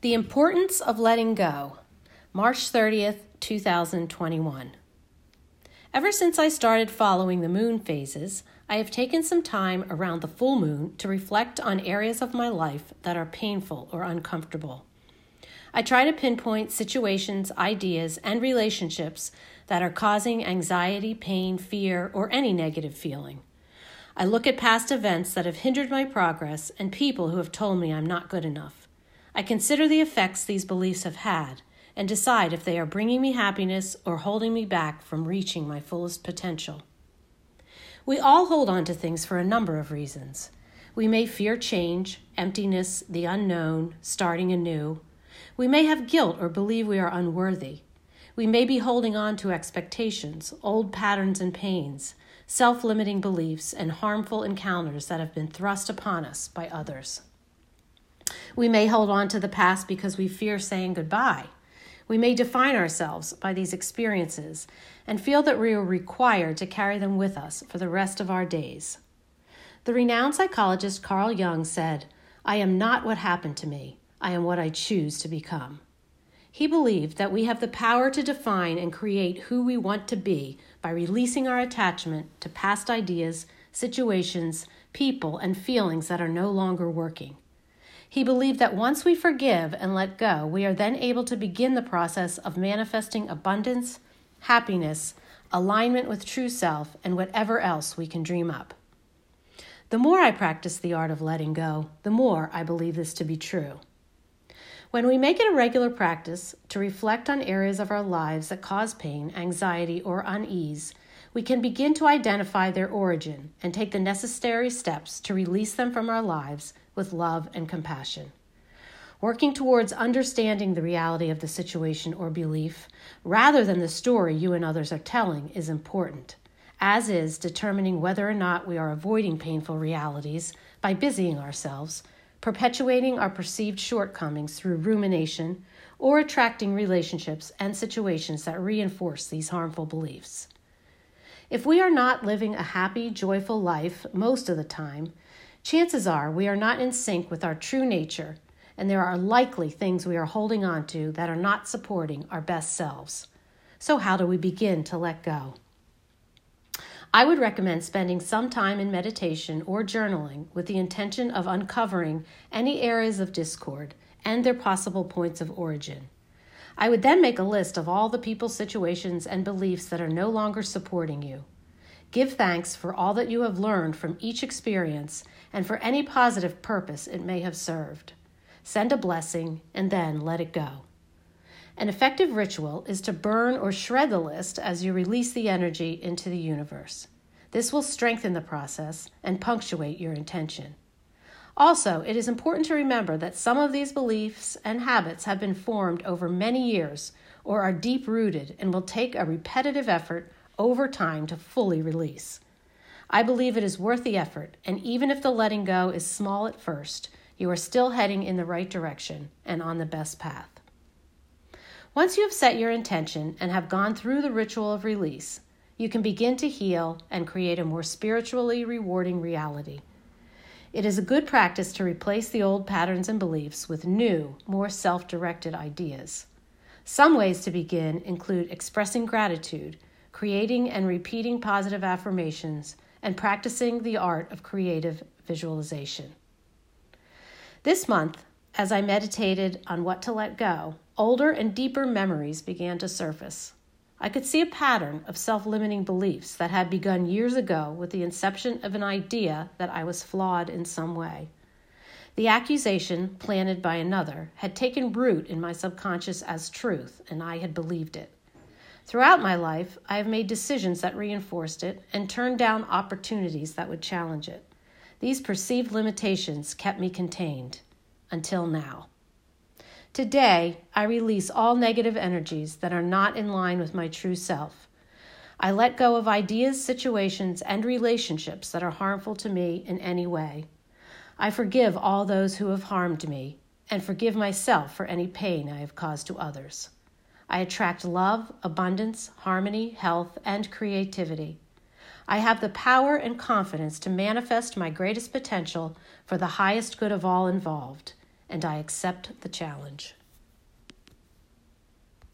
The Importance of Letting Go, March 30th, 2021. Ever since I started following the moon phases, I have taken some time around the full moon to reflect on areas of my life that are painful or uncomfortable. I try to pinpoint situations, ideas, and relationships that are causing anxiety, pain, fear, or any negative feeling. I look at past events that have hindered my progress and people who have told me I'm not good enough. I consider the effects these beliefs have had and decide if they are bringing me happiness or holding me back from reaching my fullest potential. We all hold on to things for a number of reasons. We may fear change, emptiness, the unknown, starting anew. We may have guilt or believe we are unworthy. We may be holding on to expectations, old patterns and pains, self limiting beliefs, and harmful encounters that have been thrust upon us by others. We may hold on to the past because we fear saying goodbye. We may define ourselves by these experiences and feel that we are required to carry them with us for the rest of our days. The renowned psychologist Carl Jung said, I am not what happened to me, I am what I choose to become. He believed that we have the power to define and create who we want to be by releasing our attachment to past ideas, situations, people, and feelings that are no longer working. He believed that once we forgive and let go, we are then able to begin the process of manifesting abundance, happiness, alignment with true self, and whatever else we can dream up. The more I practice the art of letting go, the more I believe this to be true. When we make it a regular practice to reflect on areas of our lives that cause pain, anxiety, or unease, we can begin to identify their origin and take the necessary steps to release them from our lives with love and compassion. Working towards understanding the reality of the situation or belief, rather than the story you and others are telling, is important, as is determining whether or not we are avoiding painful realities by busying ourselves, perpetuating our perceived shortcomings through rumination, or attracting relationships and situations that reinforce these harmful beliefs. If we are not living a happy, joyful life most of the time, chances are we are not in sync with our true nature, and there are likely things we are holding on to that are not supporting our best selves. So, how do we begin to let go? I would recommend spending some time in meditation or journaling with the intention of uncovering any areas of discord and their possible points of origin. I would then make a list of all the people, situations, and beliefs that are no longer supporting you. Give thanks for all that you have learned from each experience and for any positive purpose it may have served. Send a blessing and then let it go. An effective ritual is to burn or shred the list as you release the energy into the universe. This will strengthen the process and punctuate your intention. Also, it is important to remember that some of these beliefs and habits have been formed over many years or are deep rooted and will take a repetitive effort over time to fully release. I believe it is worth the effort, and even if the letting go is small at first, you are still heading in the right direction and on the best path. Once you have set your intention and have gone through the ritual of release, you can begin to heal and create a more spiritually rewarding reality. It is a good practice to replace the old patterns and beliefs with new, more self directed ideas. Some ways to begin include expressing gratitude creating and repeating positive affirmations, and practicing the art of creative visualization. This month, as I meditated on what to let go, older and deeper memories began to surface. I could see a pattern of self limiting beliefs that had begun years ago with the inception of an idea that I was flawed in some way. The accusation, planted by another, had taken root in my subconscious as truth, and I had believed it. Throughout my life, I have made decisions that reinforced it and turned down opportunities that would challenge it. These perceived limitations kept me contained until now. Today, I release all negative energies that are not in line with my true self. I let go of ideas, situations, and relationships that are harmful to me in any way. I forgive all those who have harmed me and forgive myself for any pain I have caused to others. I attract love, abundance, harmony, health, and creativity. I have the power and confidence to manifest my greatest potential for the highest good of all involved, and I accept the challenge.